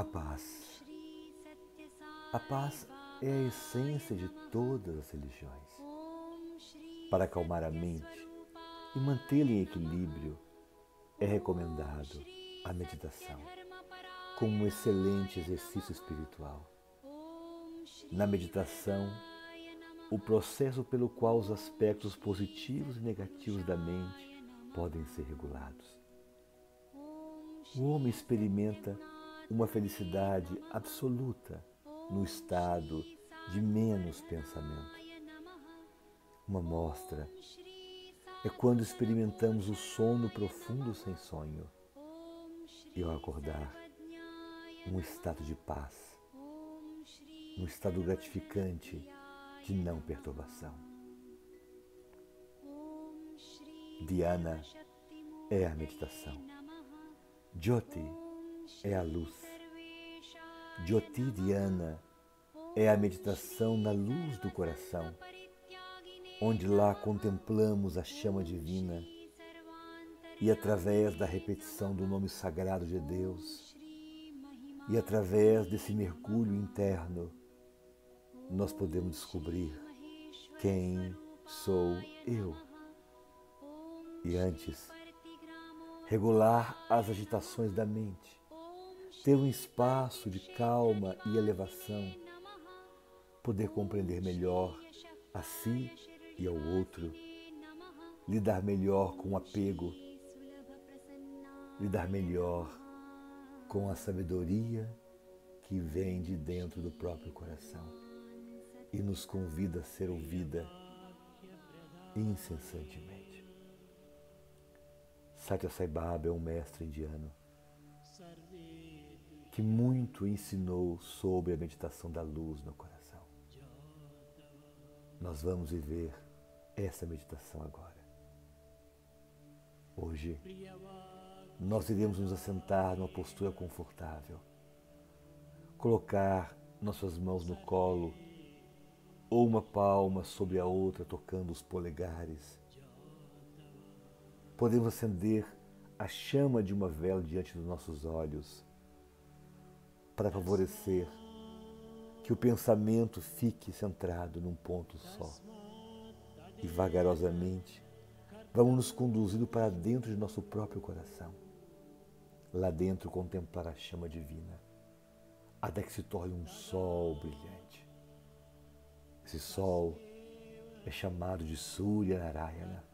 A paz. A paz é a essência de todas as religiões. Para acalmar a mente e mantê-la em equilíbrio, é recomendado a meditação como um excelente exercício espiritual. Na meditação, o processo pelo qual os aspectos positivos e negativos da mente podem ser regulados. O homem experimenta uma felicidade absoluta no estado de menos pensamento. Uma mostra é quando experimentamos o sono profundo sem sonho e ao acordar, um estado de paz, um estado gratificante de não perturbação. Dhyana é a meditação. Jyoti é a luz. Jyoti Dhyana é a meditação na luz do coração, onde lá contemplamos a chama divina e através da repetição do nome sagrado de Deus e através desse mergulho interno, nós podemos descobrir quem sou eu. E antes, regular as agitações da mente, ter um espaço de calma e elevação, poder compreender melhor a si e ao outro, lidar melhor com o apego, lidar melhor com a sabedoria que vem de dentro do próprio coração e nos convida a ser ouvida incessantemente. Satya Sai Baba é um mestre indiano que muito ensinou sobre a meditação da luz no coração. Nós vamos viver essa meditação agora. Hoje, nós iremos nos assentar numa postura confortável, colocar nossas mãos no colo ou uma palma sobre a outra, tocando os polegares podemos acender a chama de uma vela diante dos nossos olhos para favorecer que o pensamento fique centrado num ponto só. E vagarosamente vamos nos conduzindo para dentro de nosso próprio coração. Lá dentro contemplar a chama divina, até que se torne um sol brilhante. Esse sol é chamado de Surya Narayana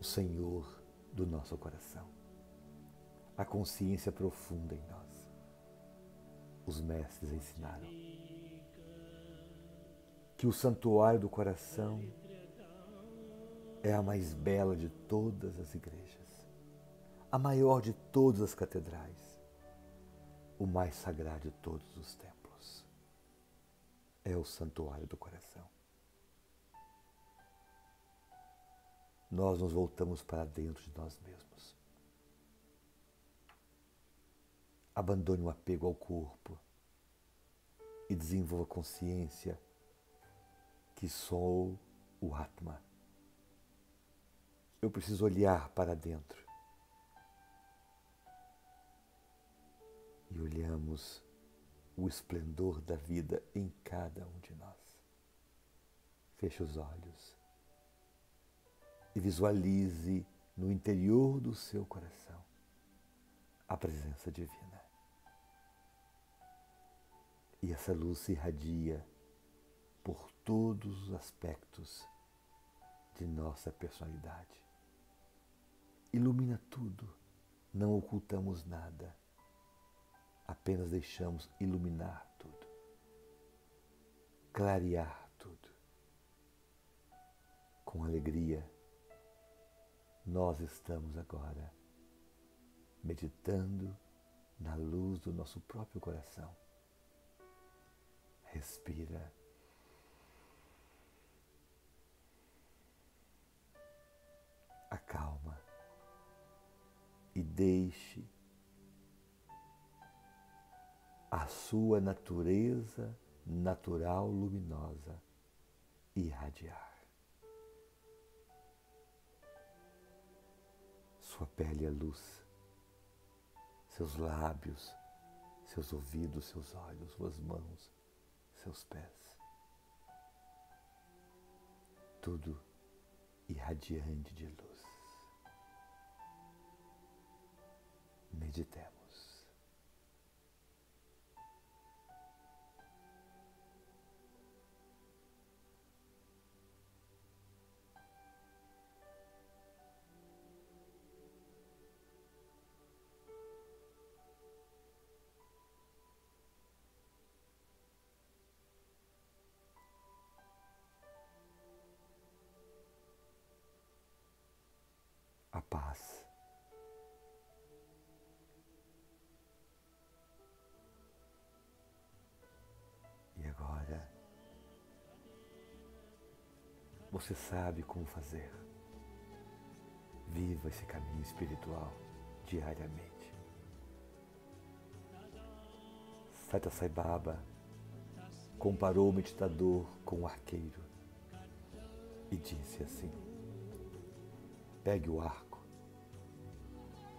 o Senhor do nosso coração. A consciência profunda em nós. Os mestres ensinaram que o santuário do coração é a mais bela de todas as igrejas, a maior de todas as catedrais, o mais sagrado de todos os templos. É o santuário do coração. nós nos voltamos para dentro de nós mesmos. Abandone o apego ao corpo e desenvolva consciência que sou o Atma. Eu preciso olhar para dentro. E olhamos o esplendor da vida em cada um de nós. Feche os olhos e visualize no interior do seu coração a presença divina. E essa luz se irradia por todos os aspectos de nossa personalidade. Ilumina tudo, não ocultamos nada, apenas deixamos iluminar tudo, clarear tudo. Com alegria, nós estamos agora meditando na luz do nosso próprio coração. Respira. Acalma e deixe a sua natureza natural luminosa irradiar. Sua pele é luz, seus lábios seus ouvidos, seus olhos, suas mãos, seus pés. Tudo irradiante de luz. Meditemos. Paz. E agora você sabe como fazer. Viva esse caminho espiritual diariamente. Sata Sai Baba comparou o meditador com o arqueiro e disse assim: Pegue o arco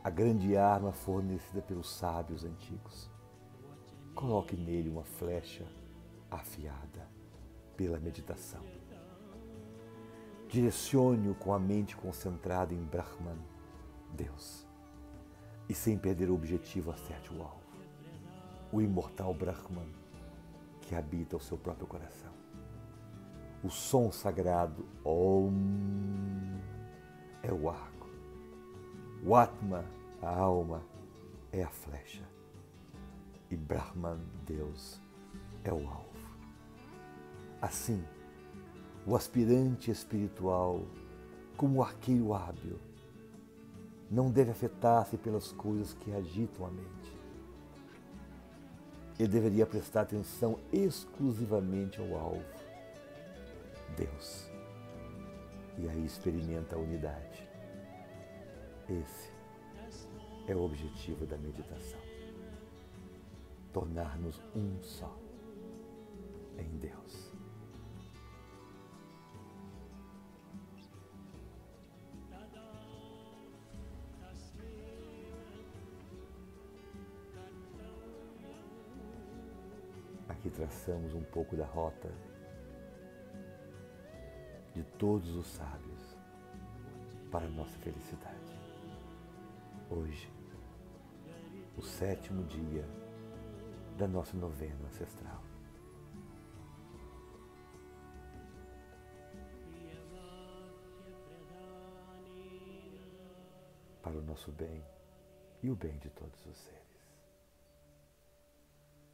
a grande arma fornecida pelos sábios antigos. Coloque nele uma flecha afiada pela meditação. Direcione-o com a mente concentrada em Brahman, Deus, e sem perder o objetivo, acerte o alvo. O imortal Brahman que habita o seu próprio coração. O som sagrado Om é o arco. O Atma a alma é a flecha e Brahman, Deus, é o alvo. Assim, o aspirante espiritual, como o arqueiro hábil, não deve afetar-se pelas coisas que agitam a mente. Ele deveria prestar atenção exclusivamente ao alvo, Deus. E aí experimenta a unidade. Esse é o objetivo da meditação. Tornar-nos um só em Deus. Aqui traçamos um pouco da rota de todos os sábios para a nossa felicidade. Hoje, o sétimo dia da nossa novena ancestral. Para o nosso bem e o bem de todos os seres.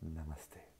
Namastê.